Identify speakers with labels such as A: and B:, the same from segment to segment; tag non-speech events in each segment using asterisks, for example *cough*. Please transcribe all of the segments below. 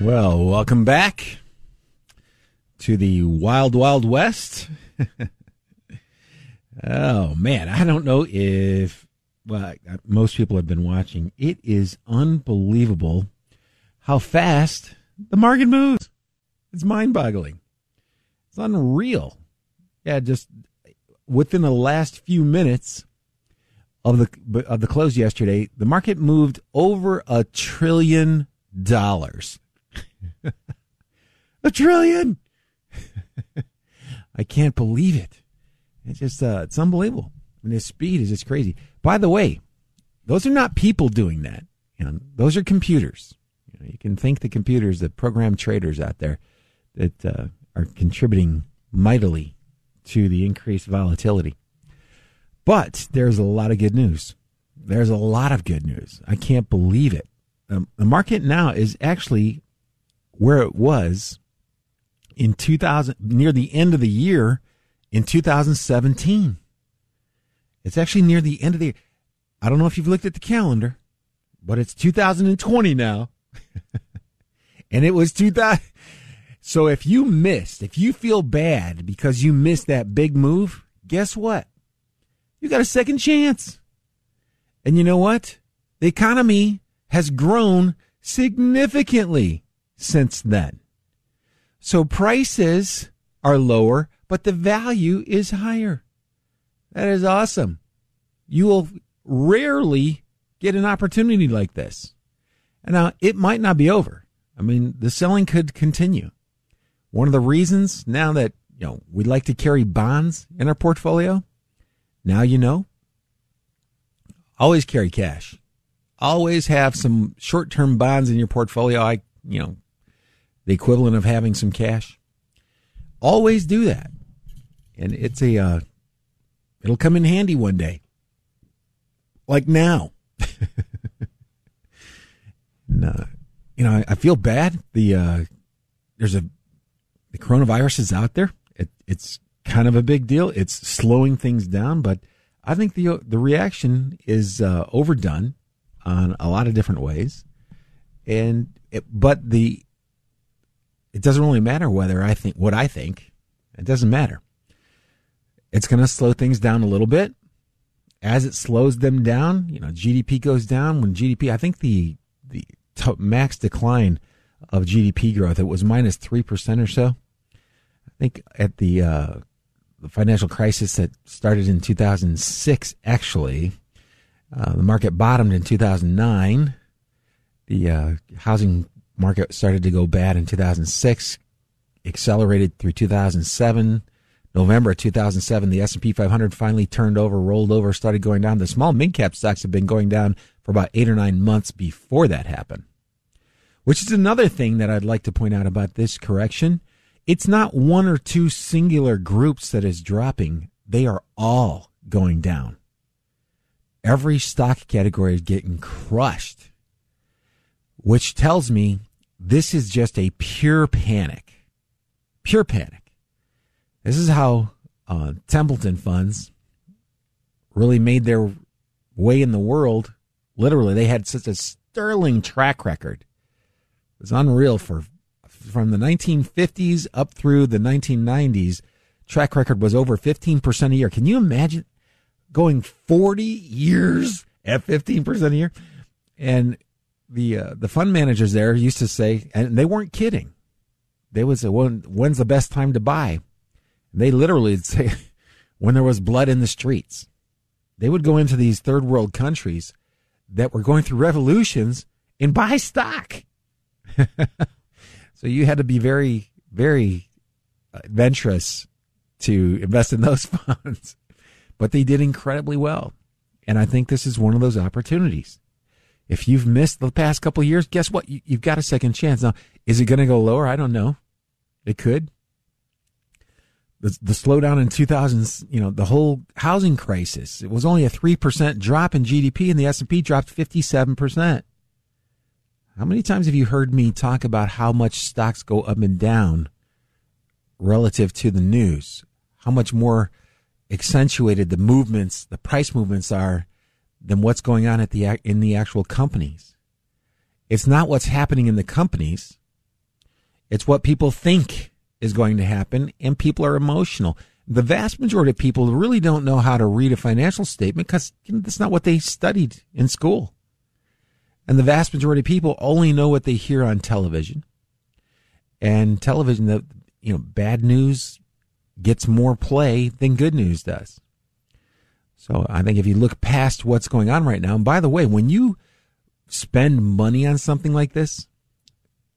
A: Well, welcome back to the Wild Wild West. *laughs* oh man, I don't know if well, most people have been watching. It is unbelievable how fast the market moves. It's mind-boggling. It's unreal. Yeah, just within the last few minutes of the of the close yesterday, the market moved over a trillion dollars. *laughs* a trillion. *laughs* I can't believe it. It's just uh, it's unbelievable. I mean, the speed is just crazy. By the way, those are not people doing that. You know, those are computers. You, know, you can thank the computers, the program traders out there that uh, are contributing mightily to the increased volatility. But there's a lot of good news. There's a lot of good news. I can't believe it. Um, the market now is actually where it was in 2000 near the end of the year in 2017. It's actually near the end of the year. I don't know if you've looked at the calendar, but it's 2020 now. *laughs* and it was 2000 *laughs* So if you missed, if you feel bad because you missed that big move, guess what? You got a second chance. And you know what? The economy has grown significantly since then. So prices are lower, but the value is higher. That is awesome. You will rarely get an opportunity like this. And now it might not be over. I mean, the selling could continue. One of the reasons now that, you know, we like to carry bonds in our portfolio, now you know. Always carry cash. Always have some short-term bonds in your portfolio. I, you know, the equivalent of having some cash. Always do that. And it's a, uh, it'll come in handy one day. Like now. *laughs* no, you know, I, I, feel bad. The, uh, there's a, the coronavirus is out there. It, it's kind of a big deal. It's slowing things down, but I think the, the reaction is, uh, overdone on a lot of different ways. And, it, but the, it doesn't really matter whether I think what I think. It doesn't matter. It's going to slow things down a little bit. As it slows them down, you know, GDP goes down. When GDP, I think the the max decline of GDP growth it was minus three percent or so. I think at the uh, the financial crisis that started in 2006, actually, uh, the market bottomed in 2009. The uh, housing market started to go bad in 2006, accelerated through 2007. November 2007, the S&P 500 finally turned over, rolled over, started going down. The small mid cap stocks have been going down for about eight or nine months before that happened. Which is another thing that I'd like to point out about this correction. It's not one or two singular groups that is dropping. They are all going down. Every stock category is getting crushed, which tells me this is just a pure panic. Pure panic. This is how uh, Templeton funds really made their way in the world. Literally, they had such a sterling track record. It was unreal for from the 1950s up through the 1990s, track record was over 15% a year. Can you imagine going 40 years at 15% a year? And the uh, the fund managers there used to say, and they weren't kidding. They would say, when, when's the best time to buy? And they literally would *laughs* say, when there was blood in the streets. They would go into these third world countries that were going through revolutions and buy stock. *laughs* so you had to be very, very adventurous to invest in those *laughs* funds. But they did incredibly well. And I think this is one of those opportunities. If you've missed the past couple years, guess what? You, have got a second chance. Now, is it going to go lower? I don't know. It could. The, the slowdown in 2000, you know, the whole housing crisis, it was only a 3% drop in GDP and the S&P dropped 57%. How many times have you heard me talk about how much stocks go up and down relative to the news? How much more accentuated the movements, the price movements are than what's going on at the in the actual companies. It's not what's happening in the companies. It's what people think is going to happen, and people are emotional. The vast majority of people really don't know how to read a financial statement because you know, that's not what they studied in school. And the vast majority of people only know what they hear on television. And television, the you know, bad news gets more play than good news does. So I think if you look past what's going on right now, and by the way, when you spend money on something like this,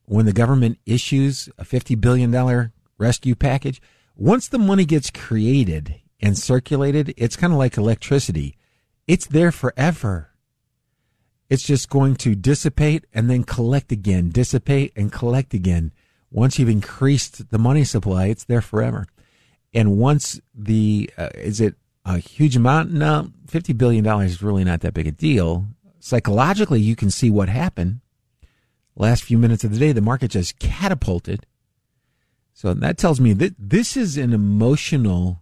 A: when the government issues a $50 billion rescue package, once the money gets created and circulated, it's kind of like electricity. It's there forever. It's just going to dissipate and then collect again, dissipate and collect again. Once you've increased the money supply, it's there forever. And once the, uh, is it a huge amount? No, $50 billion is really not that big a deal. Psychologically, you can see what happened. Last few minutes of the day, the market just catapulted. So that tells me that this is an emotional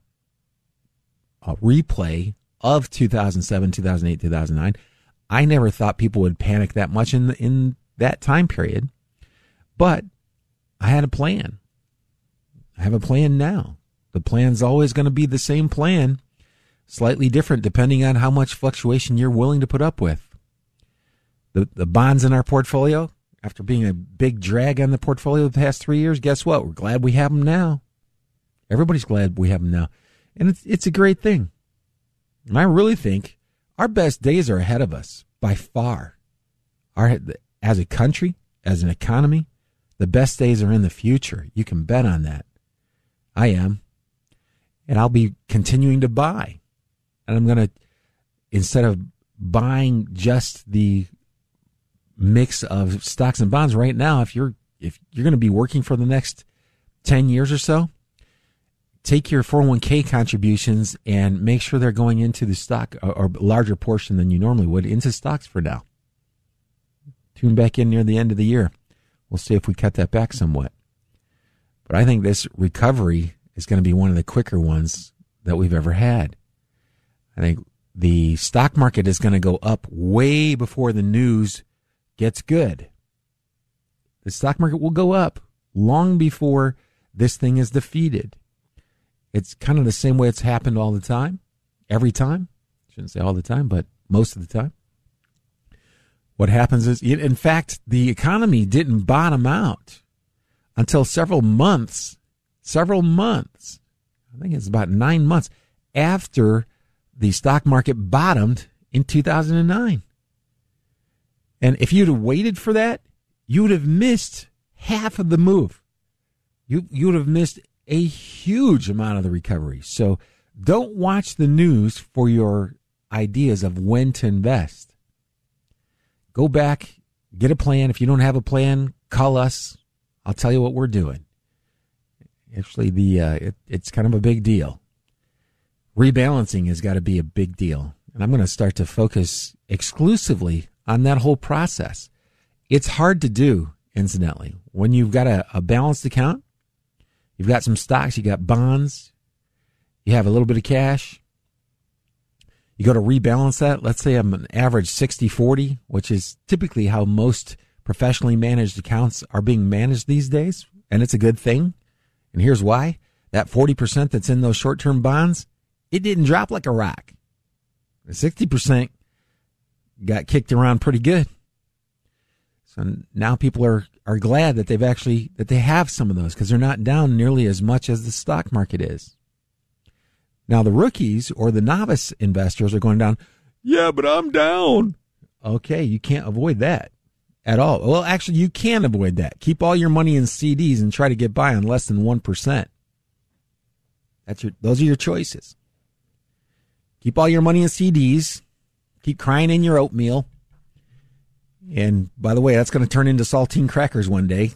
A: uh, replay of 2007, 2008, 2009. I never thought people would panic that much in in that time period, but I had a plan. I have a plan now. The plan's always going to be the same plan slightly different depending on how much fluctuation you're willing to put up with. The, the bonds in our portfolio, after being a big drag on the portfolio the past three years, guess what? We're glad we have them now. Everybody's glad we have them now. And it's, it's a great thing. And I really think our best days are ahead of us by far. Our, as a country, as an economy, the best days are in the future. You can bet on that. I am. And I'll be continuing to buy and I'm going to, instead of buying just the mix of stocks and bonds right now, if you're, if you're going to be working for the next 10 years or so, take your 401k contributions and make sure they're going into the stock or, or larger portion than you normally would into stocks for now. Tune back in near the end of the year. We'll see if we cut that back somewhat. But I think this recovery is going to be one of the quicker ones that we've ever had. I think the stock market is going to go up way before the news gets good. The stock market will go up long before this thing is defeated. It's kind of the same way it's happened all the time, every time. Shouldn't say all the time, but most of the time. What happens is, in fact, the economy didn't bottom out until several months, several months, I think it's about nine months after the stock market bottomed in 2009. And if you'd have waited for that, you would have missed half of the move. You, you would have missed a huge amount of the recovery. So don't watch the news for your ideas of when to invest. Go back, get a plan. If you don't have a plan, call us. I'll tell you what we're doing. Actually, the uh, it, it's kind of a big deal rebalancing has got to be a big deal. And I'm going to start to focus exclusively on that whole process. It's hard to do, incidentally. When you've got a, a balanced account, you've got some stocks, you got bonds, you have a little bit of cash. You go to rebalance that. Let's say I'm an average 60 40, which is typically how most professionally managed accounts are being managed these days and it's a good thing. And here's why. That 40% that's in those short-term bonds, it didn't drop like a rock. 60% got kicked around pretty good. So now people are, are glad that they've actually, that they have some of those because they're not down nearly as much as the stock market is. Now the rookies or the novice investors are going down. Yeah, but I'm down. Okay. You can't avoid that at all. Well, actually, you can avoid that. Keep all your money in CDs and try to get by on less than 1%. That's your, those are your choices. Keep all your money in CDs. Keep crying in your oatmeal. And by the way, that's going to turn into saltine crackers one day.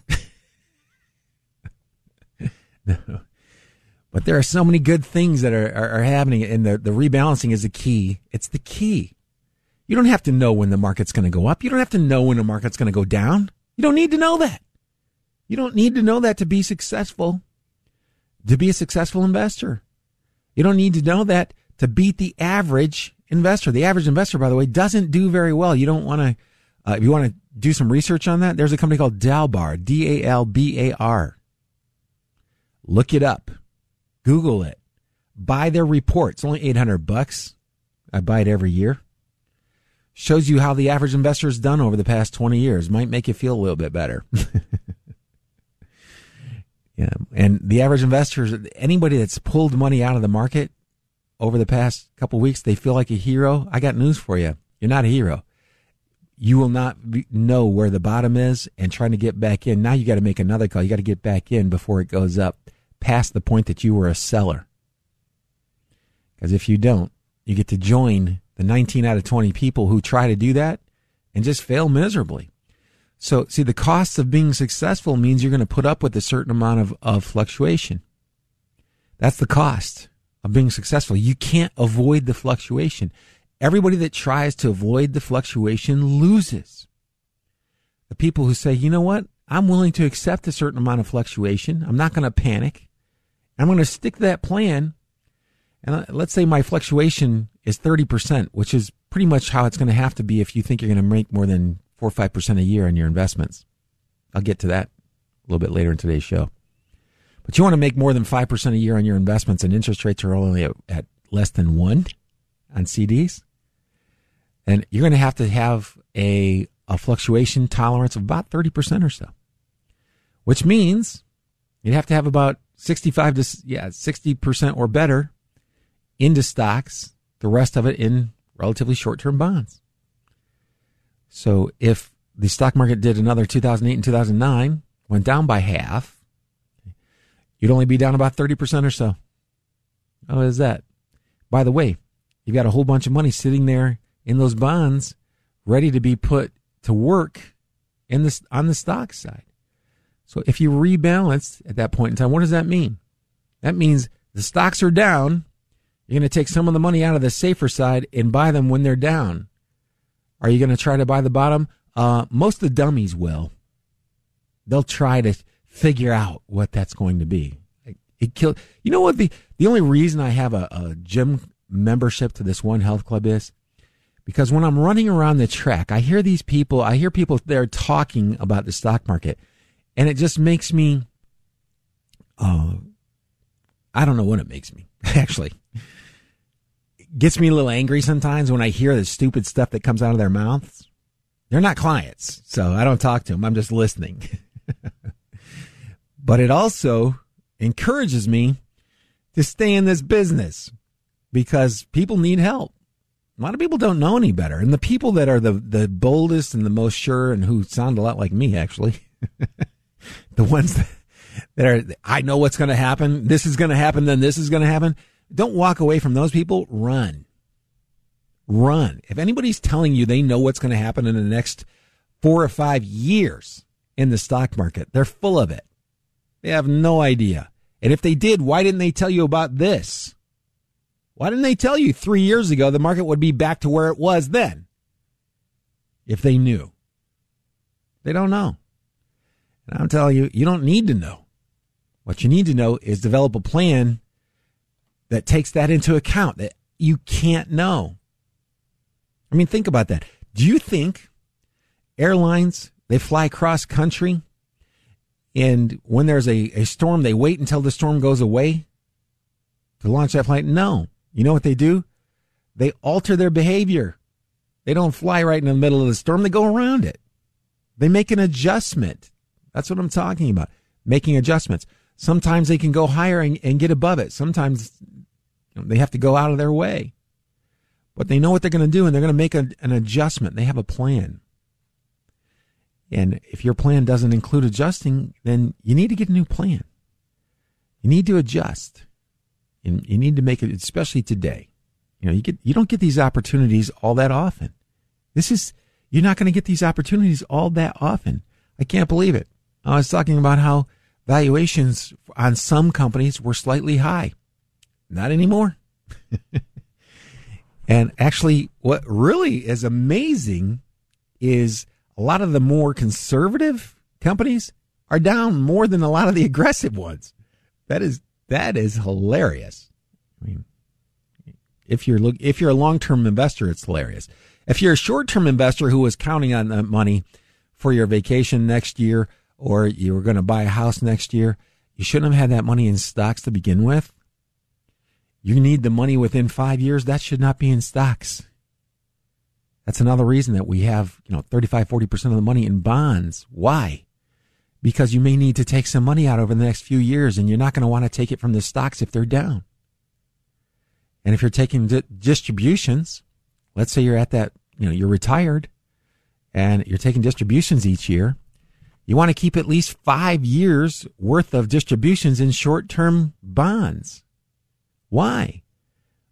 A: *laughs* no. But there are so many good things that are, are, are happening, and the, the rebalancing is the key. It's the key. You don't have to know when the market's going to go up. You don't have to know when the market's going to go down. You don't need to know that. You don't need to know that to be successful, to be a successful investor. You don't need to know that to beat the average investor. The average investor, by the way, doesn't do very well. You don't want to, uh, if you want to do some research on that, there's a company called Dalbar, D-A-L-B-A-R. Look it up. Google it. Buy their report. It's only 800 bucks. I buy it every year shows you how the average investor has done over the past 20 years. Might make you feel a little bit better. *laughs* yeah. And the average investor, anybody that's pulled money out of the market over the past couple weeks, they feel like a hero. I got news for you. You're not a hero. You will not be, know where the bottom is and trying to get back in. Now you got to make another call. You got to get back in before it goes up past the point that you were a seller. Because if you don't, you get to join the 19 out of 20 people who try to do that and just fail miserably. So, see, the cost of being successful means you're going to put up with a certain amount of, of fluctuation. That's the cost of being successful. You can't avoid the fluctuation. Everybody that tries to avoid the fluctuation loses. The people who say, you know what? I'm willing to accept a certain amount of fluctuation. I'm not going to panic. I'm going to stick to that plan. And uh, let's say my fluctuation is 30%, which is pretty much how it's going to have to be if you think you're going to make more than 4 or 5% a year on your investments. I'll get to that a little bit later in today's show. But you want to make more than 5% a year on your investments and interest rates are only at, at less than 1 on CDs. And you're going to have to have a, a fluctuation tolerance of about 30% or so, which means you'd have to have about 65 to, yeah, 60% or better into stocks the rest of it in relatively short term bonds. So if the stock market did another 2008 and 2009, went down by half, you'd only be down about 30% or so. How is that? By the way, you've got a whole bunch of money sitting there in those bonds ready to be put to work in this on the stock side. So if you rebalance at that point in time, what does that mean? That means the stocks are down, you're going to take some of the money out of the safer side and buy them when they're down. Are you going to try to buy the bottom? Uh, most of the dummies will. They'll try to figure out what that's going to be. It kill. You know what the the only reason I have a, a gym membership to this one health club is because when I'm running around the track, I hear these people. I hear people there talking about the stock market, and it just makes me. Uh, I don't know what it makes me *laughs* actually gets me a little angry sometimes when I hear the stupid stuff that comes out of their mouths. They're not clients, so I don't talk to them. I'm just listening. *laughs* but it also encourages me to stay in this business because people need help. A lot of people don't know any better. And the people that are the, the boldest and the most sure and who sound a lot like me, actually, *laughs* the ones that, that are, I know what's going to happen. This is going to happen. Then this is going to happen don't walk away from those people. Run. Run. If anybody's telling you they know what's going to happen in the next four or five years in the stock market, they're full of it. They have no idea. And if they did, why didn't they tell you about this? Why didn't they tell you three years ago the market would be back to where it was then? If they knew. They don't know. And I'm telling you, you don't need to know. What you need to know is develop a plan that takes that into account that you can't know. I mean, think about that. Do you think airlines, they fly cross country And when there's a, a storm, they wait until the storm goes away to launch that flight. No. You know what they do? They alter their behavior. They don't fly right in the middle of the storm. They go around it. They make an adjustment. That's what I'm talking about. Making adjustments. Sometimes they can go higher and, and get above it. Sometimes they have to go out of their way. But they know what they're going to do and they're going to make a, an adjustment. They have a plan. And if your plan doesn't include adjusting, then you need to get a new plan. You need to adjust. And you need to make it, especially today. You know, you get, you don't get these opportunities all that often. This is, you're not going to get these opportunities all that often. I can't believe it. I was talking about how valuations on some companies were slightly high. Not anymore. *laughs* and actually, what really is amazing is a lot of the more conservative companies are down more than a lot of the aggressive ones. That is that is hilarious. I mean, if you're look if you're a long term investor, it's hilarious. If you're a short term investor who was counting on that money for your vacation next year, or you were going to buy a house next year, you shouldn't have had that money in stocks to begin with. You need the money within five years. That should not be in stocks. That's another reason that we have, you know, 35, 40% of the money in bonds. Why? Because you may need to take some money out over the next few years and you're not going to want to take it from the stocks if they're down. And if you're taking di- distributions, let's say you're at that, you know, you're retired and you're taking distributions each year, you want to keep at least five years worth of distributions in short term bonds. Why?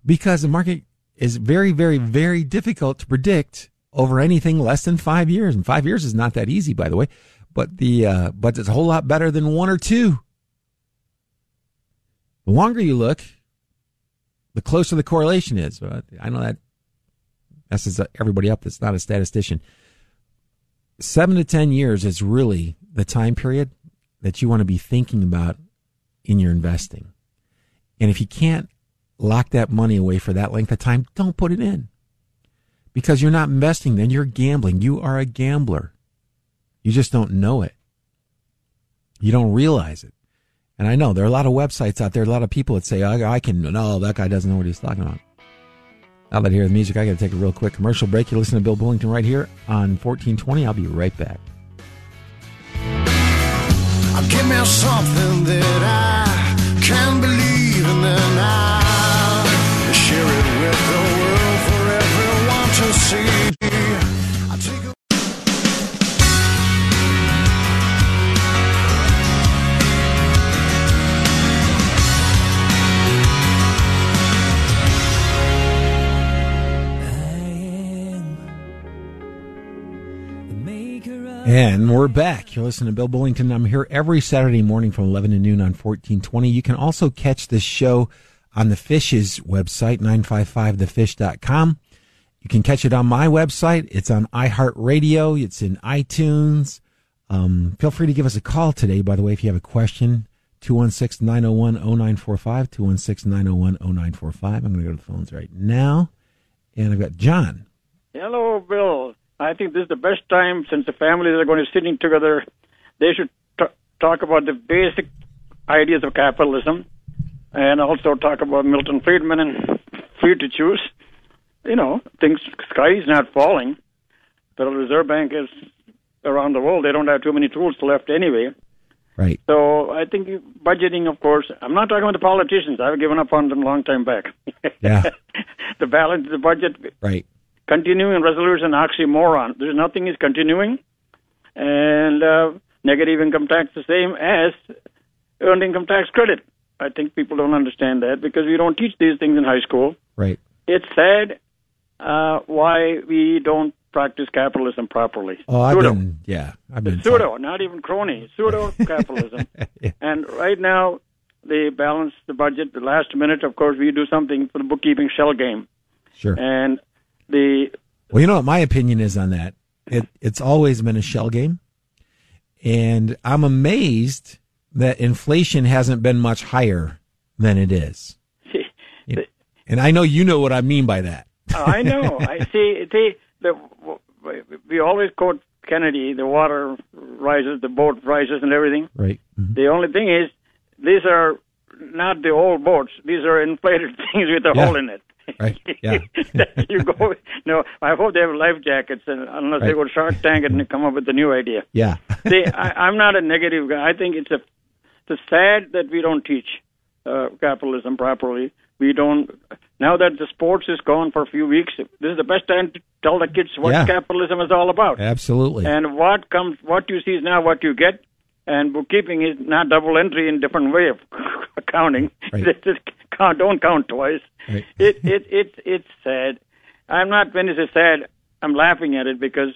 A: Because the market is very, very, very difficult to predict over anything less than five years. And five years is not that easy, by the way, but the, uh, but it's a whole lot better than one or two. The longer you look, the closer the correlation is. I know that messes everybody up that's not a statistician. Seven to 10 years is really the time period that you want to be thinking about in your investing. And if you can't lock that money away for that length of time, don't put it in. Because you're not investing, then you're gambling. You are a gambler. You just don't know it. You don't realize it. And I know there are a lot of websites out there, a lot of people that say, I, I can, no, that guy doesn't know what he's talking about. Now that I hear the music, I got to take a real quick commercial break. You're listening to Bill Bullington right here on 1420. I'll be right back.
B: Give me something that I And
A: we're back. You're listening to Bill Bullington. I'm here every Saturday morning from 11 to noon on 1420. You can also catch this show on the Fish's website, 955thefish.com. You can catch it on my website. It's on iHeartRadio. It's in iTunes. Um, feel free to give us a call today, by the way, if you have a question. 216 901 0945. 216 901 0945. I'm going to go to the phones right now. And I've got John.
C: Hello, Bill. I think this is the best time since the families are going to be sitting together. They should t- talk about the basic ideas of capitalism and also talk about Milton Friedman and free to choose. You know, things, sky is not falling. Federal Reserve Bank is around the world. They don't have too many tools left anyway.
A: Right.
C: So I think budgeting, of course, I'm not talking about the politicians. I've given up on them a long time back.
A: Yeah. *laughs*
C: the balance, of the budget,
A: Right.
C: Continuing resolution oxymoron. There's nothing is continuing, and uh, negative income tax the same as earned income tax credit. I think people don't understand that because we don't teach these things in high school.
A: Right.
C: It's sad uh, why we don't practice capitalism properly.
A: Oh, I've
C: Pseudo.
A: been, yeah, I've been.
C: pseudo, not even crony, pseudo capitalism. *laughs* And right now, they balance the budget. The last minute, of course, we do something for the bookkeeping shell game,
A: Sure.
C: and the
A: Well, you know what my opinion is on that? It, it's always been a shell game. And I'm amazed that inflation hasn't been much higher than it is. *laughs* And I know you know what I mean by that.
C: I know. I *laughs* see. See, the, we always quote Kennedy, the water rises, the boat rises, and everything.
A: Right. Mhm.
C: The only thing is, these are not the old boats. These are inflated *laughs* things with a
A: Yeah.
C: hole in it.
A: Right, yeah. *laughs*
C: you go. No, I hope they have life jackets, and unless they go to Shark Tank and come up with a new idea.
A: Yeah. *laughs*
C: See, I, I'm not a negative guy. I think it's a it's sad that we don't teach uh, capitalism properly. We don't. Now that the sports is gone for a few weeks, this is the best time to tell the kids what
A: Yeah.
C: capitalism is all about.
A: Absolutely.
C: And what comes, what you see is now what you get, and bookkeeping is not double entry in different way of *laughs* accounting.
A: Right.
C: Just count, don't count twice.
A: Right.
C: It it it's it's sad. I'm not when it's sad. I'm laughing at it because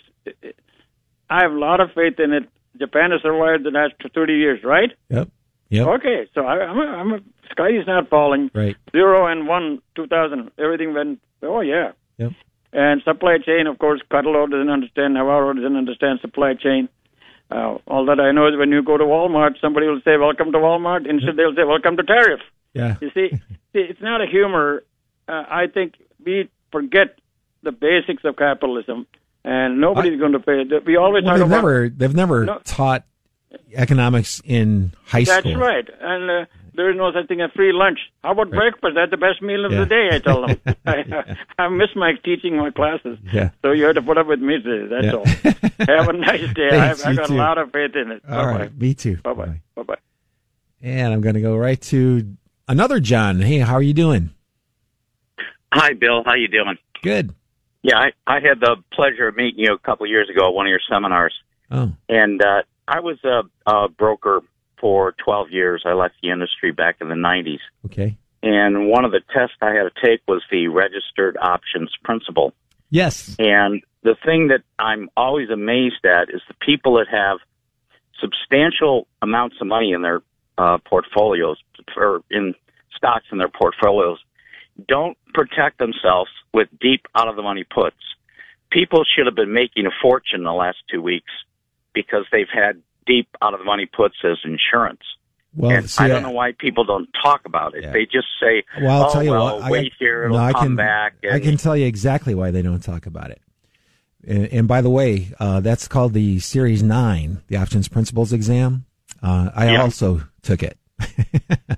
C: I have a lot of faith in it. Japan has survived the last 30 years, right?
A: Yep. Yep.
C: Okay, so I, I'm a, I'm a, sky is not falling.
A: Right.
C: Zero and one, 2000, everything went. Oh yeah.
A: Yep.
C: And supply chain, of course, Kudlow doesn't understand, Navarro doesn't understand supply chain. Uh, all that I know is when you go to Walmart, somebody will say, welcome to Walmart. Instead, they'll say, welcome to tariff.
A: Yeah.
C: You see, *laughs* see it's not a humor. Uh, I think we forget the basics of capitalism, and nobody's going to pay. We always
A: Well, they've
C: about
A: never they've never
C: No.
A: taught economics in high
C: That's
A: school.
C: That's right. And uh, there is no such thing as free lunch. How about breakfast? That's the best meal of
A: Yeah.
C: the day, I tell them. I, *laughs* *laughs* I miss my teaching my classes.
A: Yeah.
C: So you have to put up with me today. That's
A: Yeah.
C: all. *laughs* Have a nice day.
A: Thanks,
C: I, I
A: you
C: got
A: too.
C: a lot of faith in it.
A: All
C: Bye-bye.
A: right. Me too.
C: Bye-bye. Bye-bye.
A: And I'm going to go right to another John. Hey, how are you doing?
D: Hi, Bill. How you doing?
A: Good.
D: Yeah, I, I had the pleasure of meeting you a couple of years ago at one of your seminars,
A: Oh,
D: and uh, I was a, a broker for 12 years. I left the industry back in the 90s,
A: okay.
D: and one of the tests I had to take was the registered options principle.
A: Yes.
D: And the thing that I'm always amazed at is the people that have substantial amounts of money in their uh, portfolios or in stocks in their portfolios don't protect themselves with deep out of the money puts. People should have been making a fortune the last two weeks because they've had deep out of the money puts as insurance.
A: Well,
D: and
A: see,
D: I don't know why people don't talk about it.
A: Yeah.
D: They just say,
A: Well, I'll
D: "Oh
A: tell you
D: well,
A: what. I-
D: wait here, it'll
A: no, I
D: come
A: can,
D: back."
A: I can tell you exactly why they don't talk about it. And, and by the way, uh, that's called the Series 9, the Options Principles exam. Uh, I
D: Yeah.
A: also took it. *laughs*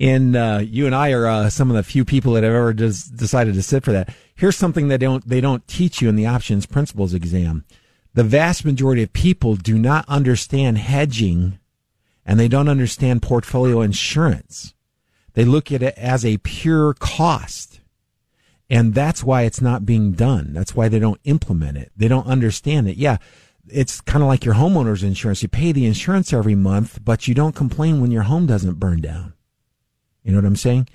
A: and uh, you and I are uh, some of the few people that have ever decided to sit for that. Here's something that don't they don't teach you in the Options Principles exam. The vast majority of people do not understand hedging, and they don't understand portfolio insurance. They look at it as a pure cost. And that's why it's not being done. That's why they don't implement it. They don't understand it. Yeah. It's kind of like your homeowner's insurance. You pay the insurance every month, but you don't complain when your home doesn't burn down. You know what I'm saying?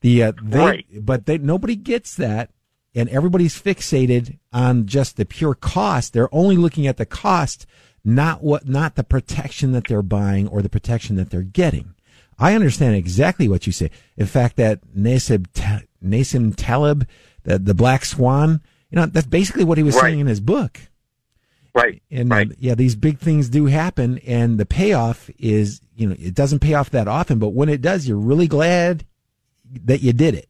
A: The, uh, they,
D: Right.
A: but they, nobody gets that. And everybody's fixated on just the pure cost. They're only looking at the cost, not what, not the protection that they're buying or the protection that they're getting. I understand exactly what you say. In fact, that Nasib, Ta- Nassim Taleb, the, the Black Swan, you know, that's basically what he was
D: Right.
A: saying in his book.
D: right,
A: And uh, yeah, these big things do happen, and the payoff is, you know, it doesn't pay off that often, but when it does, you're really glad that you did it.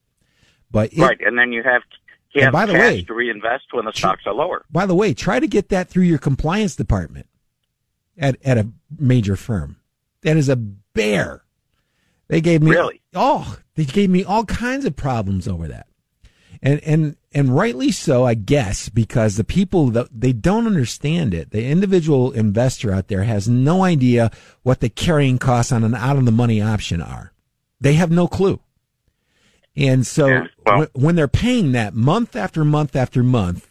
A: But it,
D: right, and then you have you
A: And by the
D: cash
A: way-
D: to reinvest when the stocks are lower.
A: by the way, try to get that through your compliance department at at a major firm. That is a bear. They gave me
D: Really?
A: oh, they gave me all kinds of problems over that. And and and rightly so, I guess, because the people that they don't understand it. The individual investor out there has no idea what the carrying costs on an out of the money option are. They have no clue. And so
D: Yeah, well-
A: wh- when they're paying that month after month after month,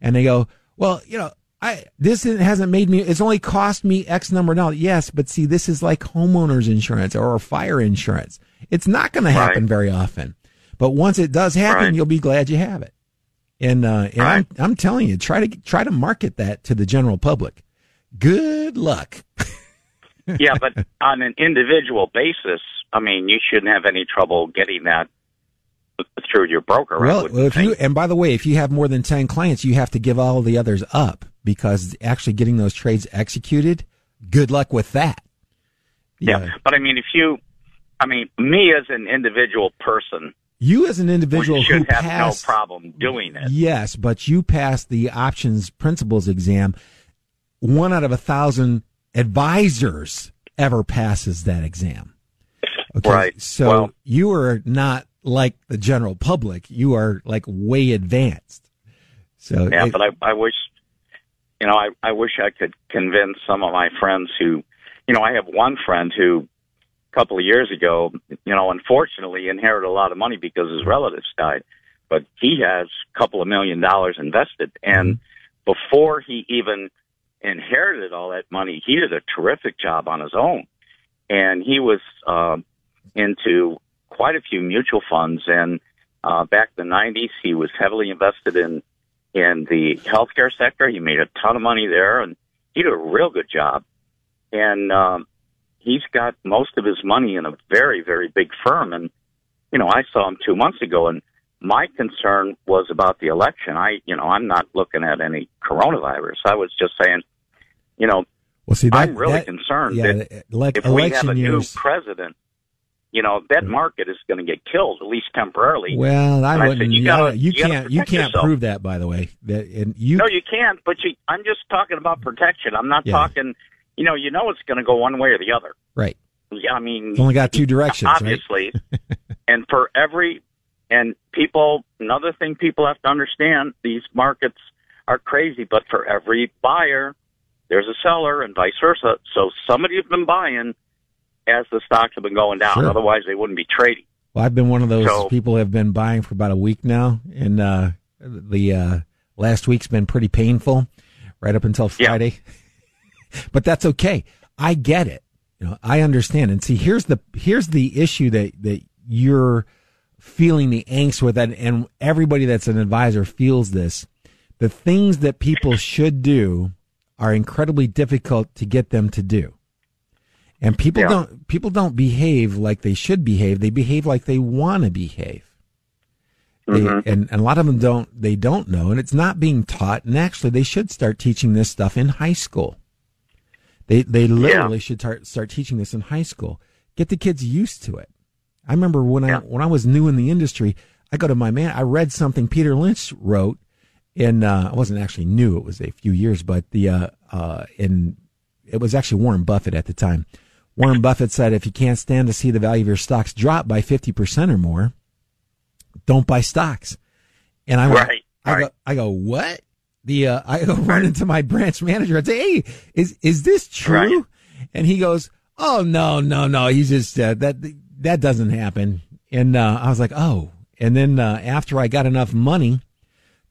A: and they go, well, you know, I this hasn't made me. It's only cost me X number of dollars. Yes, but see, this is like homeowners insurance or fire insurance. It's not going to happen
D: Right.
A: very often, but once it does happen,
D: Right.
A: you'll be glad you have it. And uh, and
D: Right.
A: I'm, I'm telling you, try to try to market that to the general public. Good luck.
D: yeah, but *laughs* on an individual basis, I mean, you shouldn't have any trouble getting that through your broker. I
A: Well, if you and by the way, if you have more than ten clients, you have to give all the others up because actually getting those trades executed. Good luck with that.
D: yeah. but I mean, if you, I mean, me as an individual person
A: You as an individual
D: should
A: who
D: have
A: passed,
D: no problem doing it.
A: yes, but you passed the options principles exam. one out of a thousand advisors ever passes that exam. Okay,
D: Right.
A: So
D: Well-
A: you are not like the general public. You are like way advanced. So
D: Yeah,
A: it-
D: but I, I wish, you know, I, I wish I could convince some of my friends who, you know, I have one friend who, a couple of years ago, you know, unfortunately inherited a lot of money because his relatives died, but he has a couple of million dollars invested, and before he even inherited all that money, he did a terrific job on his own, and he was um, into quite a few mutual funds, and uh, back in the '90s, he was heavily invested in in the healthcare sector. He made a ton of money there, and he did a real good job. And um, he's got most of his money in a very, very big firm. And you know, I saw him two months ago, and my concern was about the election. I, you know, I'm not looking at any coronavirus. I was just saying, you know,
A: well, see, that,
D: I'm really
A: that-
D: concerned
A: yeah,
D: that
A: elec-
D: if we have a
A: years.
D: new president, you know, that mm. market is going to get killed at least temporarily.
A: Well, I
D: I said,
A: wouldn't.
D: you gotta-
A: you
D: you
A: can't. You can't
D: yourself.
A: prove that, by the way. That and you.
D: No, you can't. But you, I'm just talking about protection. I'm not
A: Yeah.
D: talking. You know, you know it's going to go one way or the other.
A: right.
D: Yeah, I mean,
A: It's only got two directions, right?
D: obviously. *laughs* and for every and people, another thing people have to understand: these markets are crazy. But for every buyer, there's a seller, and vice versa. So somebody has been buying as the stocks have been going down.
A: Sure.
D: Otherwise, they wouldn't be trading.
A: Well, I've been one of those
D: So-
A: people who have been buying for about a week now, and uh, the uh, last week's been pretty painful, right up until
D: Yeah.
A: Friday. *laughs* but that's okay. I get it. You know, I understand. And see, here's the here's the issue that that you're feeling the angst with, and, and everybody that's an advisor feels this. The things that people should do are incredibly difficult to get them to do. And people
D: Yeah.
A: don't people don't behave like they should behave. They behave like they want to behave. They,
D: Mm-hmm.
A: and, and a lot of them don't they don't know and it's not being taught and actually they should start teaching this stuff in high school. They they literally should start start teaching this in high school. Get the kids used to it. I remember when I when I was new in the industry, I go to my man. I read something Peter Lynch wrote, and uh, I wasn't actually new. It was a few years, but the uh, uh, in it was actually Warren Buffett at the time. Warren Buffett said, "If you can't stand to see the value of your stocks drop by fifty percent or more, don't buy stocks." And I went,
D: Right,
A: I go. I go, what? The uh, I go *laughs* run into my branch manager and say, "Hey, is is this true?"
D: Right.
A: And he goes, "Oh no, no, no. He's just uh, that that doesn't happen." And uh, I was like, "Oh." And then uh, after I got enough money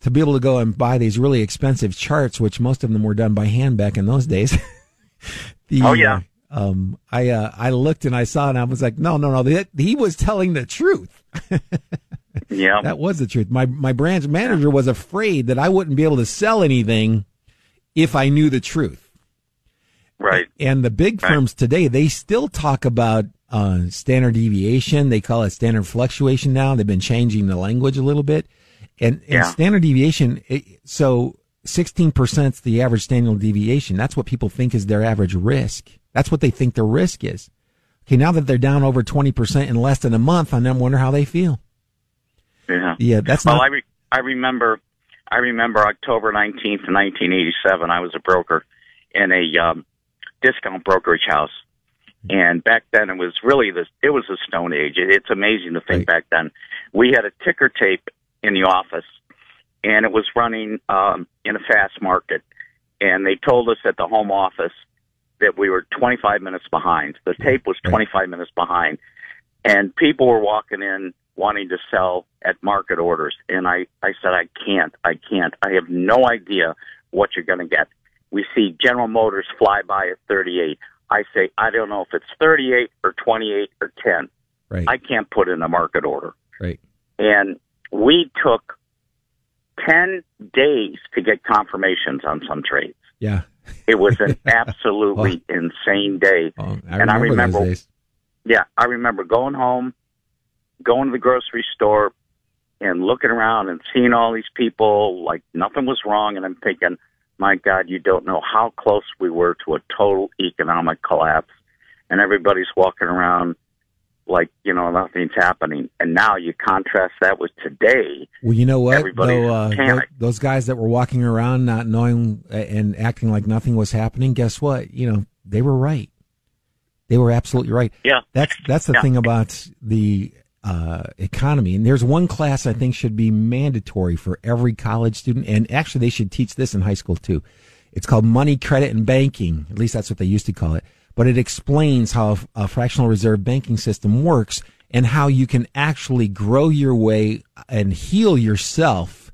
A: to be able to go and buy these really expensive charts, which most of them were done by hand back in those days. *laughs* the,
D: Oh, yeah.
A: Um, I uh, I looked and I saw and I was like, no, no, no. That, he was telling the truth. *laughs*
D: Yeah.
A: That was the truth. My my branch manager was afraid that I wouldn't be able to sell anything if I knew the truth.
D: right.
A: And the big
D: Right.
A: firms today, they still talk about uh, standard deviation. They call it standard fluctuation now. They've been changing the language a little bit. And, and
D: Yeah.
A: standard deviation, it, so 16% is the average standard deviation. That's what people think is their average risk. That's what they think their risk is. Okay, now that they're down over 20% in less than a month, I then wonder how they feel.
D: Yeah.
A: Yeah, that's
D: Well,
A: not.
D: I re- I remember I remember October nineteenth, nineteen eighty seven. I was a broker in a um, discount brokerage house, and back then it was really the it was the Stone Age. It, it's amazing to think
A: Right.
D: back then. We had a ticker tape in the office, and it was running um, in a fast market, and they told us at the home office that we were 25 minutes behind. The mm-hmm. tape was 25 minutes behind, and people were walking in wanting to sell at market orders. And I, I said, I can't, I can't. I have no idea what you're going to get. We see General Motors fly by at 38. I say, I don't know if it's 38 or 28 or 10.
A: right,
D: I can't put in a market order.
A: right.
D: And we took 10 days to get confirmations on some trades.
A: Yeah.
D: It was an *laughs* absolutely oh. insane day.
A: Oh, I
D: And I
A: remember,
D: remember-
A: those days.
D: Yeah, I remember going home, going to the grocery store, and looking around and seeing all these people like nothing was wrong. And I'm thinking, my God, you don't know how close we were to a total economic collapse. And everybody's walking around like you know nothing's happening. And now you contrast that with today.
A: Well, you know what? Though, uh, those guys that were walking around not knowing and acting like nothing was happening, guess what? You know, they were right. They were absolutely right.
D: Yeah.
A: That's that's the
D: Yeah.
A: thing about the uh, economy. And there's one class I think should be mandatory for every college student, and actually they should teach this in high school too. It's called money, credit, and banking. At least that's what they used to call it. But it explains how a fractional reserve banking system works and how you can actually grow your way and heal yourself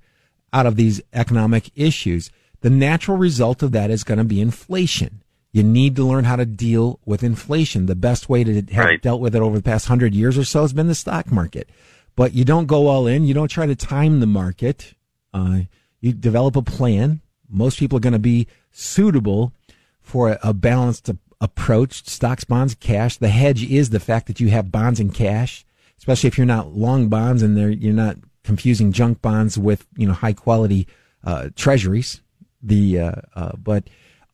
A: out of these economic issues. The natural result of that is going to be inflation. You need to learn how to deal with inflation. The best way to have
D: Right.
A: dealt with it over the past hundred years or so has been the stock market. But you don't go all in. You don't try to time the market. Uh, you develop a plan. Most people are going to be suitable for a, a balanced approach. Stocks, bonds, cash. The hedge is the fact that you have bonds and cash, especially if you're not long bonds and they're, you're not confusing junk bonds with you know high quality uh, treasuries. The uh, uh, but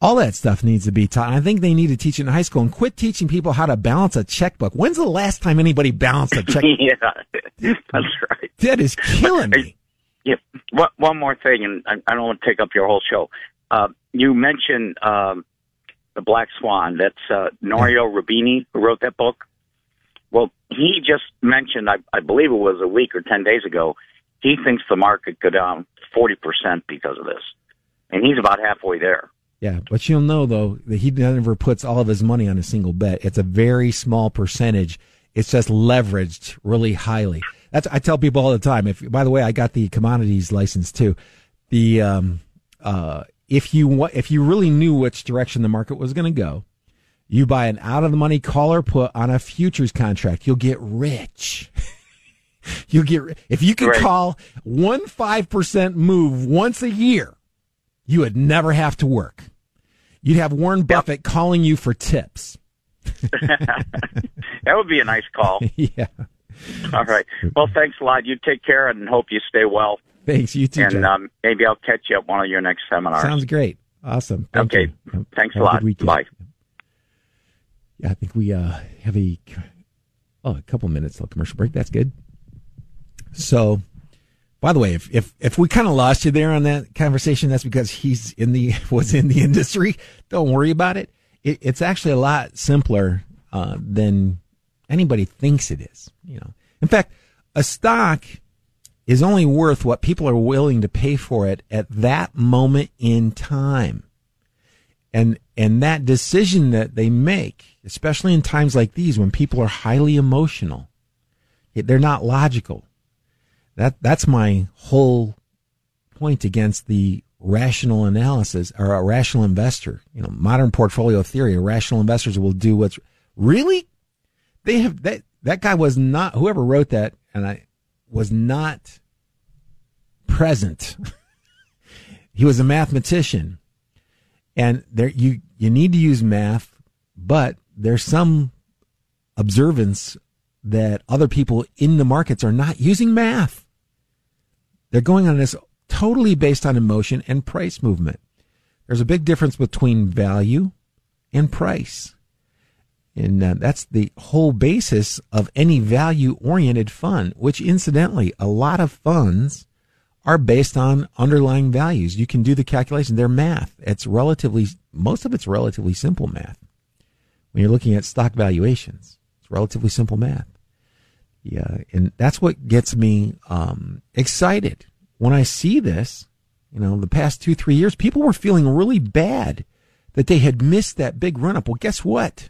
A: all that stuff needs to be taught. I think they need to teach it in high school and quit teaching people how to balance a checkbook. When's the last time anybody balanced a check? *laughs*
D: yeah, that's right.
A: that is killing me.
D: Yeah. One, one more thing, and I, I don't want to take up your whole show. Uh, you mentioned um, the Black Swan. That's uh, Nouriel Roubini who wrote that book. Well, he just mentioned, I, I believe it was a week or ten days ago. He thinks the market go down forty percent because of this, and he's about halfway there.
A: Yeah, but you'll know though that he never puts all of his money on a single bet. It's a very small percentage. It's just leveraged really highly. That's I tell people all the time. If by the way, I got the commodities license too. The um uh if you if you really knew which direction the market was going to go, you buy an out of the money call or put on a futures contract. You'll get rich. *laughs* You'll get if you could
D: Right.
A: call one five percent move once a year you would never have to work. You'd have Warren Buffett calling you for tips. *laughs*
D: That would be a nice call. *laughs*
A: yeah.
D: All right. Well, thanks a lot. You take care and hope you stay well.
A: Thanks. You too.
D: and um, maybe I'll catch you at one of your next seminars.
A: Sounds great. Awesome. Thank
D: Okay.
A: you.
D: Thanks a lot.
A: weekend.
D: Bye.
A: Yeah, I think we uh, have a oh a couple minutes till commercial break. That's good. So, by the way, if if if we kind of lost you there on that conversation, that's because he's in the *laughs* was in the industry. Don't worry about it. it it's actually a lot simpler uh, than anybody thinks it is. You know, in fact, a stock is only worth what people are willing to pay for it at that moment in time and and that decision that they make, especially in times like these when people are highly emotional, they're not logical. That that's my whole point against the rational analysis or a rational investor. You know, modern portfolio theory. Rational investors will do what's really they have that that guy was not whoever wrote that and I was not present. *laughs* he was a mathematician. And there you you need to use math but there's some observance that other people in the markets are not using math. They're going on this totally based on emotion and price movement. There's a big difference between value and price and uh, that's the whole basis of any value oriented fund which incidentally a lot of funds are based on underlying values. You can do the calculation. They're math. It's relatively, most of it's relatively simple math. When you're looking at stock valuations, it's relatively simple math. Yeah. And that's what gets me, um, excited when I see this. You know, the past two, three years, people were feeling really bad that they had missed that big run up. Well, guess what?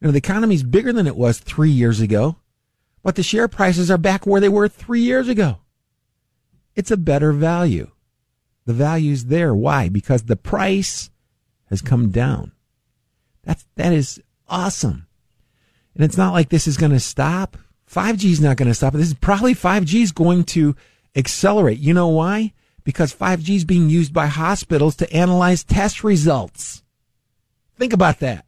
A: You know, the economy's bigger than it was three years ago, but the share prices are back where they were three years ago it's a better value. The value's there. Why? Because the price has come down. That's, that is awesome. And it's not like this is going to stop. 5G is not going to stop. This is probably 5G is going to accelerate. You know why? Because 5G is being used by hospitals to analyze test results. Think about that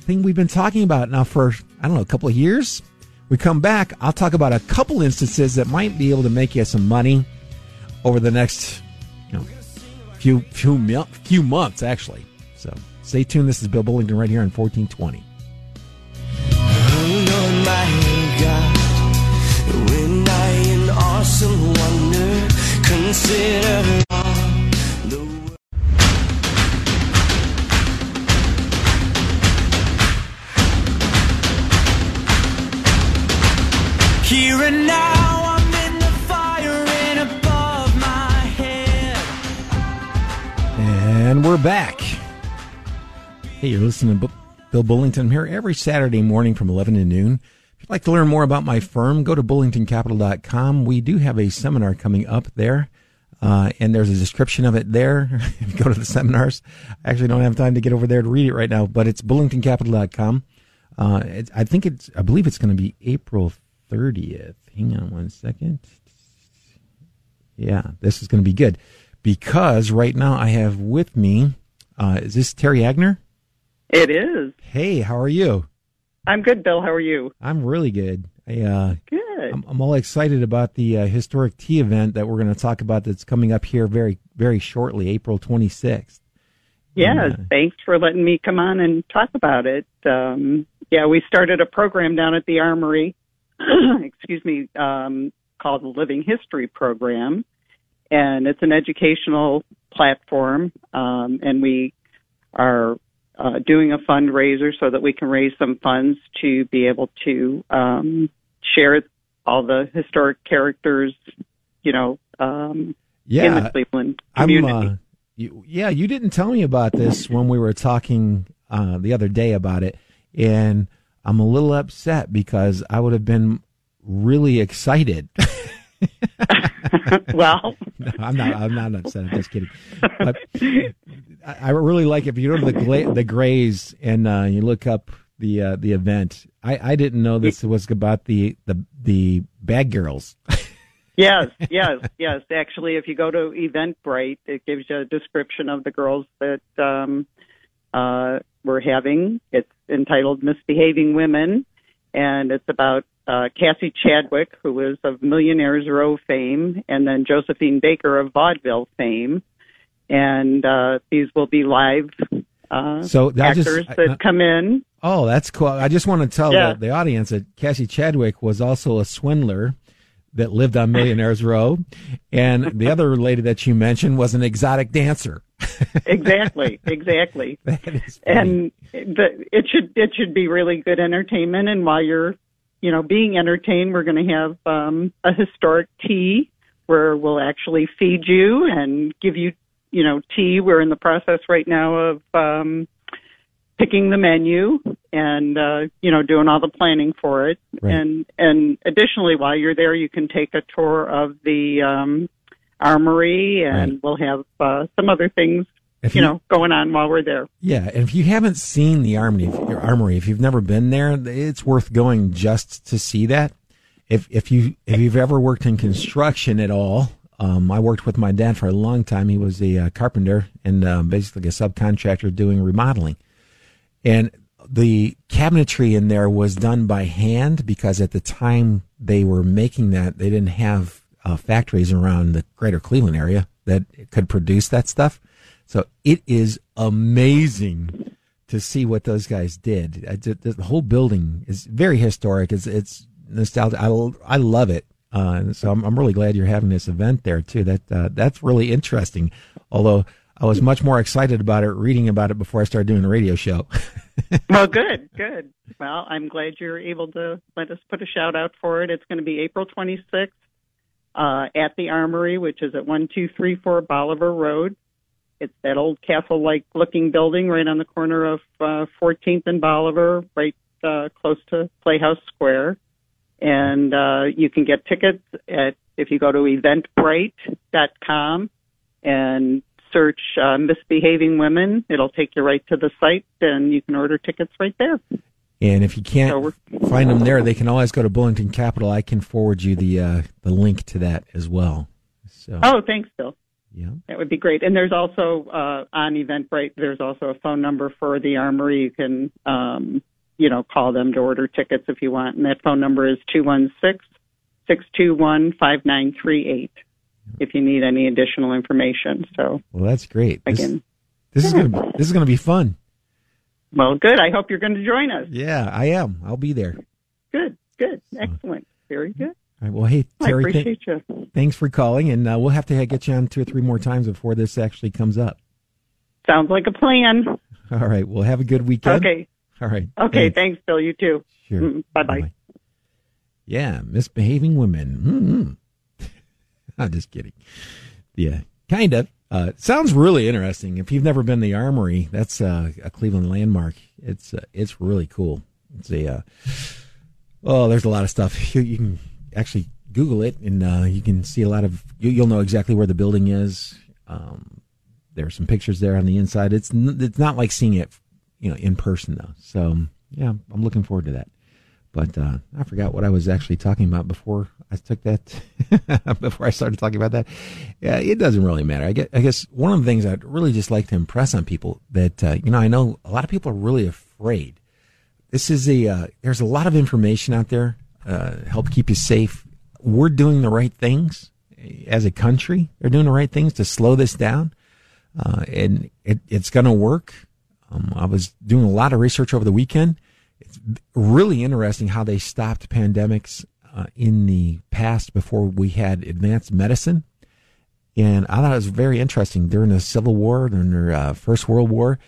A: thing we've been talking about now for, I don't know, a couple of years. We come back, I'll talk about a couple instances that might be able to make you some money over the next you know, few few few months, actually. So stay tuned. This is Bill Bullington right here on 1420.
B: Consider Here and now, I'm in the fire and above my head.
A: And we're back. Hey, you're listening to Bill Bullington I'm here every Saturday morning from 11 to noon. If you'd like to learn more about my firm, go to bullingtoncapital.com. We do have a seminar coming up there, uh, and there's a description of it there. *laughs* go to the seminars, I actually don't have time to get over there to read it right now, but it's bullingtoncapital.com. Uh, I think it's, I believe it's going to be April 30th. Hang on one second. Yeah, this is going to be good because right now I have with me, uh, is this Terry Agner?
E: It is.
A: Hey, how are you?
E: I'm good, Bill. How are you?
A: I'm really good. I, uh,
E: Good.
A: I'm, I'm all excited about the uh, historic tea event that we're going to talk about that's coming up here very, very shortly, April 26th.
E: yeah,
A: uh,
E: thanks for letting me come on and talk about it. Um, yeah, we started a program down at the Armory, *coughs* excuse me, um, called the Living History Program. And it's an educational platform. Um, and we are uh, doing a fundraiser so that we can raise some funds to be able to um, share all the historic characters, you know, um, in the Cleveland
A: I'm.
E: community.
A: Uh, you, yeah, you didn't tell me about this when we were talking uh, the other day about it, and I'm a little upset because I would have been really excited. *laughs*
E: well,
A: No, I'm not. I'm not upset. I'm just kidding. But I, I really like if you go to the Gla- the Grays and uh, you look up the uh, the event. I, I didn't know this was about the the the bad girls.
E: yes, yes, yes. Actually, if you go to Eventbrite, it gives you a description of the girls that um, uh, we're having. It's entitled "Misbehaving Women," and it's about uh, Cassie Chadwick, who is of Millionaires Row fame, and then Josephine Baker of vaudeville fame. And uh, these will be live uh,
A: So just-
E: actors
A: I-
E: that
A: I-
E: come in.
A: Oh, that's cool. I just want to tell
E: Yeah.
A: the, the audience that Cassie Chadwick was also a swindler that lived on Millionaires Row, and the other lady that you mentioned was an exotic dancer. *laughs*
E: exactly, exactly. *laughs*
A: That is funny.
E: and the, it should it should be really good entertainment. And while you're, you know, being entertained, we're going to have um, a historic tea where we'll actually feed you and give you, you know, tea. We're in the process right now of um, picking the menu and uh, you know doing all the planning for it.
A: Right.
E: And and additionally, while you're there, you can take a tour of the um, armory, and
A: Right.
E: we'll have uh, some other things
A: If
E: you know going on while we're there.
A: Yeah, and if you haven't seen the armory, your armory, if you've never been there, it's worth going just to see that. If if you if you've ever worked in construction at all, um, I worked with my dad for a long time. He was a uh, carpenter and uh, basically a subcontractor doing remodeling, and the cabinetry in there was done by hand because at the time they were making that, they didn't have uh, factories around the greater Cleveland area that could produce that stuff. So it is amazing to see what those guys did. Did- The whole building is very historic. It's, it's nostalgic. I, I love it. Uh, so I'm, I'm really glad you're having this event there too. That uh, that's really interesting. Although I was much more excited about it reading about it before I started doing the radio show. *laughs*
E: Well, good, good. Well, I'm glad you're able to let us put a shout out for it. It's going to be April 26th uh, at the Armory, which is at 1234 Bolivar Road. It's that old castle like looking building right on the corner of uh, 14th and Bolivar, right uh, close to Playhouse Square. And uh, you can get tickets at if you go to eventbrite.com and search uh, misbehaving women. It'll take you right to the site, and you can order tickets right there.
A: And if you can't
E: we're-
A: find them there, they can always go to Bullington Capital. I can forward you the uh, the link to that as well. So
E: Oh, thanks, Bill.
A: yeah,
E: That would be great. And there's also uh, on Eventbrite, there's also a phone number for the Armory. You can, um, you know, call them to order tickets if you want. And that phone number is two one six six two one five nine three eight. If you need any additional information, so
A: well that's great. This,
E: again,
A: this is gonna be, this is gonna be fun.
E: well, good. I hope you're going to join us.
A: Yeah, I am. I'll be there.
E: Good, good, excellent, very good.
A: right. Well, hey,
E: I
A: Terry, th-
E: you.
A: thanks for calling, and uh, we'll have to get you on two or three more times before this actually comes up.
E: Sounds like a plan. *laughs*
A: All right. Well, have a good weekend.
E: Okay.
A: All right.
E: Okay. Thanks, Bill. You too.
A: Sure.
E: Bye bye.
A: Yeah, misbehaving women. Mm-hmm. *laughs* I'm just kidding. Yeah, kind of. Uh, sounds really interesting. If you've never been the Armory, that's uh, a Cleveland landmark. It's uh, it's really cool. It's a uh, oh, there's a lot of stuff. *laughs* You, you can actually Google it, and uh, you can see a lot of. You, you'll know exactly where the building is. Um, there are some pictures there on the inside. It's n- it's not like seeing it, you know, in person though. So yeah, I'm looking forward to that. But uh, I forgot what I was actually talking about before I took that. *laughs* before I started talking about that, yeah, it doesn't really matter. I guess, I guess one of the things I'd really just like to impress on people that uh, you know I know a lot of people are really afraid. This is a uh, there's a lot of information out there uh, help keep you safe. We're doing the right things as a country. They're doing the right things to slow this down, uh, and it, it's going to work. Um, I was doing a lot of research over the weekend it's really interesting how they stopped pandemics uh, in the past before we had advanced medicine. And I thought it was very interesting during the Civil War, during the uh, First World War.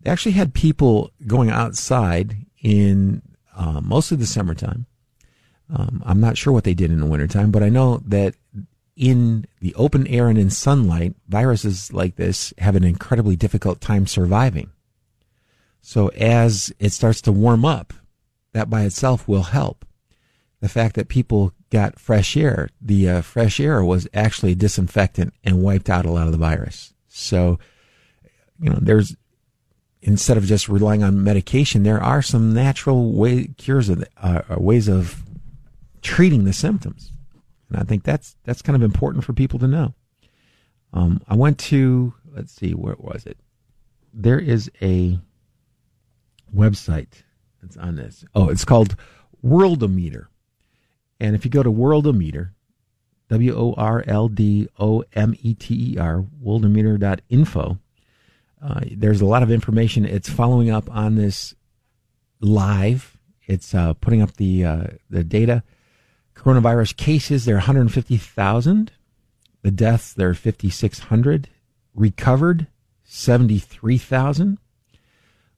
A: They actually had people going outside in uh, mostly the summertime. Um, I'm not sure what they did in the wintertime, but I know that in the open air and in sunlight, viruses like this have an incredibly difficult time surviving. So as it starts to warm up, that by itself will help. The fact that people got fresh air, the uh, fresh air was actually disinfectant and wiped out a lot of the virus. So, you know, there's instead of just relying on medication, there are some natural way cures of uh, ways of treating the symptoms, and I think that's that's kind of important for people to know. Um, I went to let's see where was it. There is a website that's on this. Oh, it's called Worldometer. And if you go to Worldometer, W O R L D O M E T E R, worldometer.info, uh, there's a lot of information. It's following up on this live. It's uh, putting up the uh, the data. Coronavirus cases, there are 150,000. The deaths, there are 5,600. Recovered, 73,000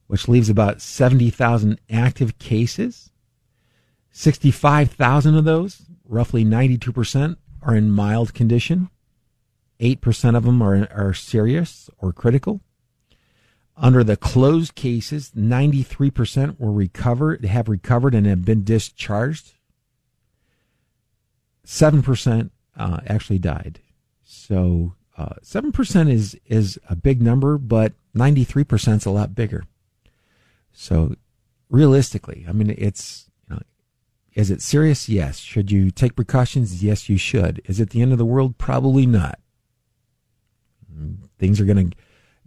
A: which leaves about 70,000 active cases. 65,000 of those, roughly 92%, are in mild condition. 8% of them are, are serious or critical. Under the closed cases, 93% were recovered, have recovered and have been discharged. 7% uh, actually died. So uh, 7% is, is a big number, but 93% is a lot bigger. So realistically, I mean, it's, is it serious? Yes. Should you take precautions? Yes, you should. Is it the end of the world? Probably not. Things are going to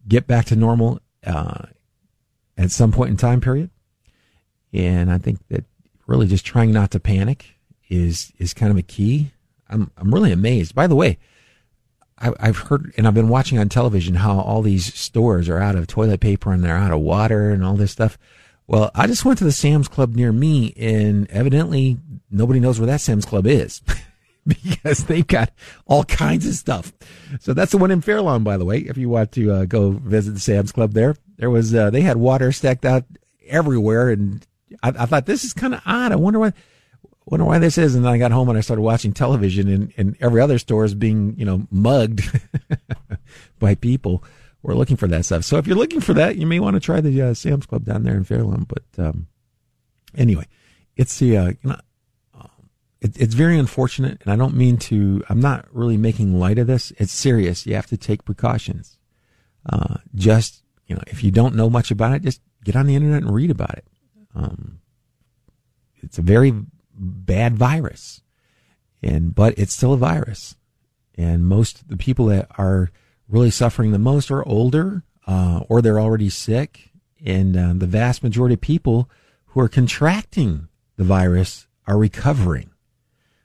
A: get back to normal uh, at some point in time period. And I think that really just trying not to panic is is kind of a key. I'm I'm really amazed. By the way, I, I've heard and I've been watching on television how all these stores are out of toilet paper and they're out of water and all this stuff. Well, I just went to the Sam's Club near me, and evidently nobody knows where that Sam's Club is *laughs* because they've got all kinds of stuff. So that's the one in Fairlawn, by the way. If you want to uh, go visit the Sam's Club there, there was uh, they had water stacked out everywhere, and I, I thought this is kind of odd. I wonder why wonder why this is. And then I got home and I started watching television, and, and every other store is being, you know, mugged *laughs* by people who are looking for that stuff. So if you're looking for that, you may want to try the uh, Sam's Club down there in Fairlawn. But um, anyway, it's the, uh, you know, um, it, it's very unfortunate, and I don't mean to, I'm not really making light of this. It's serious. You have to take precautions. Uh, just, you know, if you don't know much about it, just get on the internet and read about it. Um, it's a very bad virus. And, but it's still a virus. And most the people that are really suffering the most are older, uh, or they're already sick. And uh, the vast majority of people who are contracting the virus are recovering.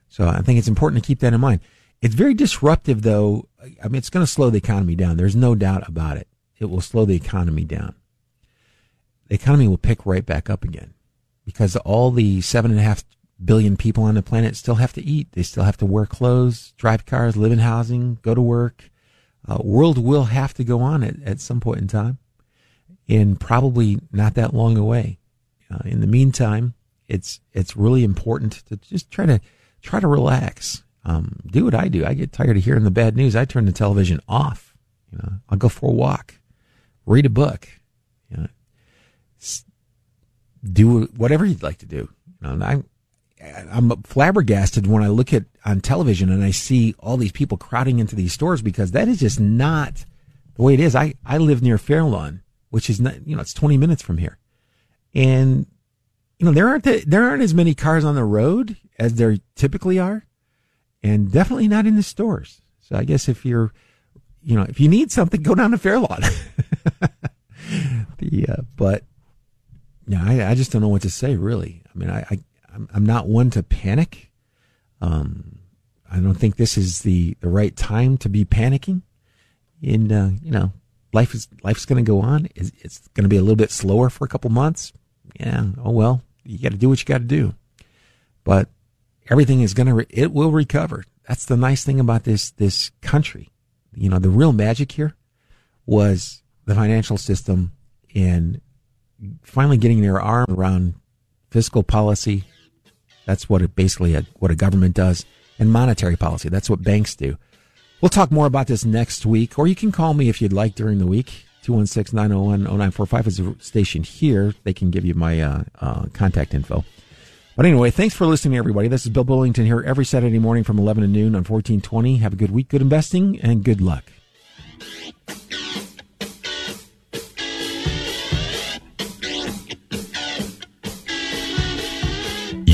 A: So I think it's important to keep that in mind. It's very disruptive, though. I mean, it's going to slow the economy down. There's no doubt about it. It will slow the economy down. The economy will pick right back up again because all the seven and a half billion people on the planet still have to eat. They still have to wear clothes, drive cars, live in housing, go to work. Uh, world will have to go on at, at some point in time and probably not that long away. Uh, in the meantime, it's, it's really important to just try to, try to relax. Um, do what I do. I get tired of hearing the bad news. I turn the television off. You know, I'll go for a walk, read a book, you know, do whatever you'd like to do. You know, I'm, I'm flabbergasted when I look at on television and I see all these people crowding into these stores because that is just not the way it is. I, I live near Fairlawn, which is not, you know, it's 20 minutes from here. And, you know, there aren't, the, there aren't as many cars on the road as there typically are and definitely not in the stores. So I guess if you're, you know, if you need something, go down to Fairlawn. *laughs* the, uh, but yeah, I, I just don't know what to say really. I mean, I, I I'm, I'm not one to panic. Um, I don't think this is the, the right time to be panicking. And, uh, you know, life is, life's going to go on. It's, it's going to be a little bit slower for a couple months. Yeah. Oh, well, you got to do what you got to do. But everything is going to, re- it will recover. That's the nice thing about this, this country. You know, the real magic here was the financial system and finally getting their arm around fiscal policy, that's what it basically a, what a government does. And monetary policy. That's what banks do. We'll talk more about this next week, or you can call me if you'd like during the week. 216-901-0945 is the station here. They can give you my uh, uh, contact info. But anyway, thanks for listening, everybody. This is Bill Bullington here every Saturday morning from 11 to noon on 1420. Have a good week, good investing, and good luck.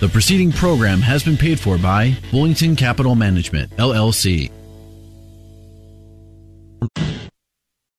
F: The preceding program has been paid for by Bullington Capital Management, LLC.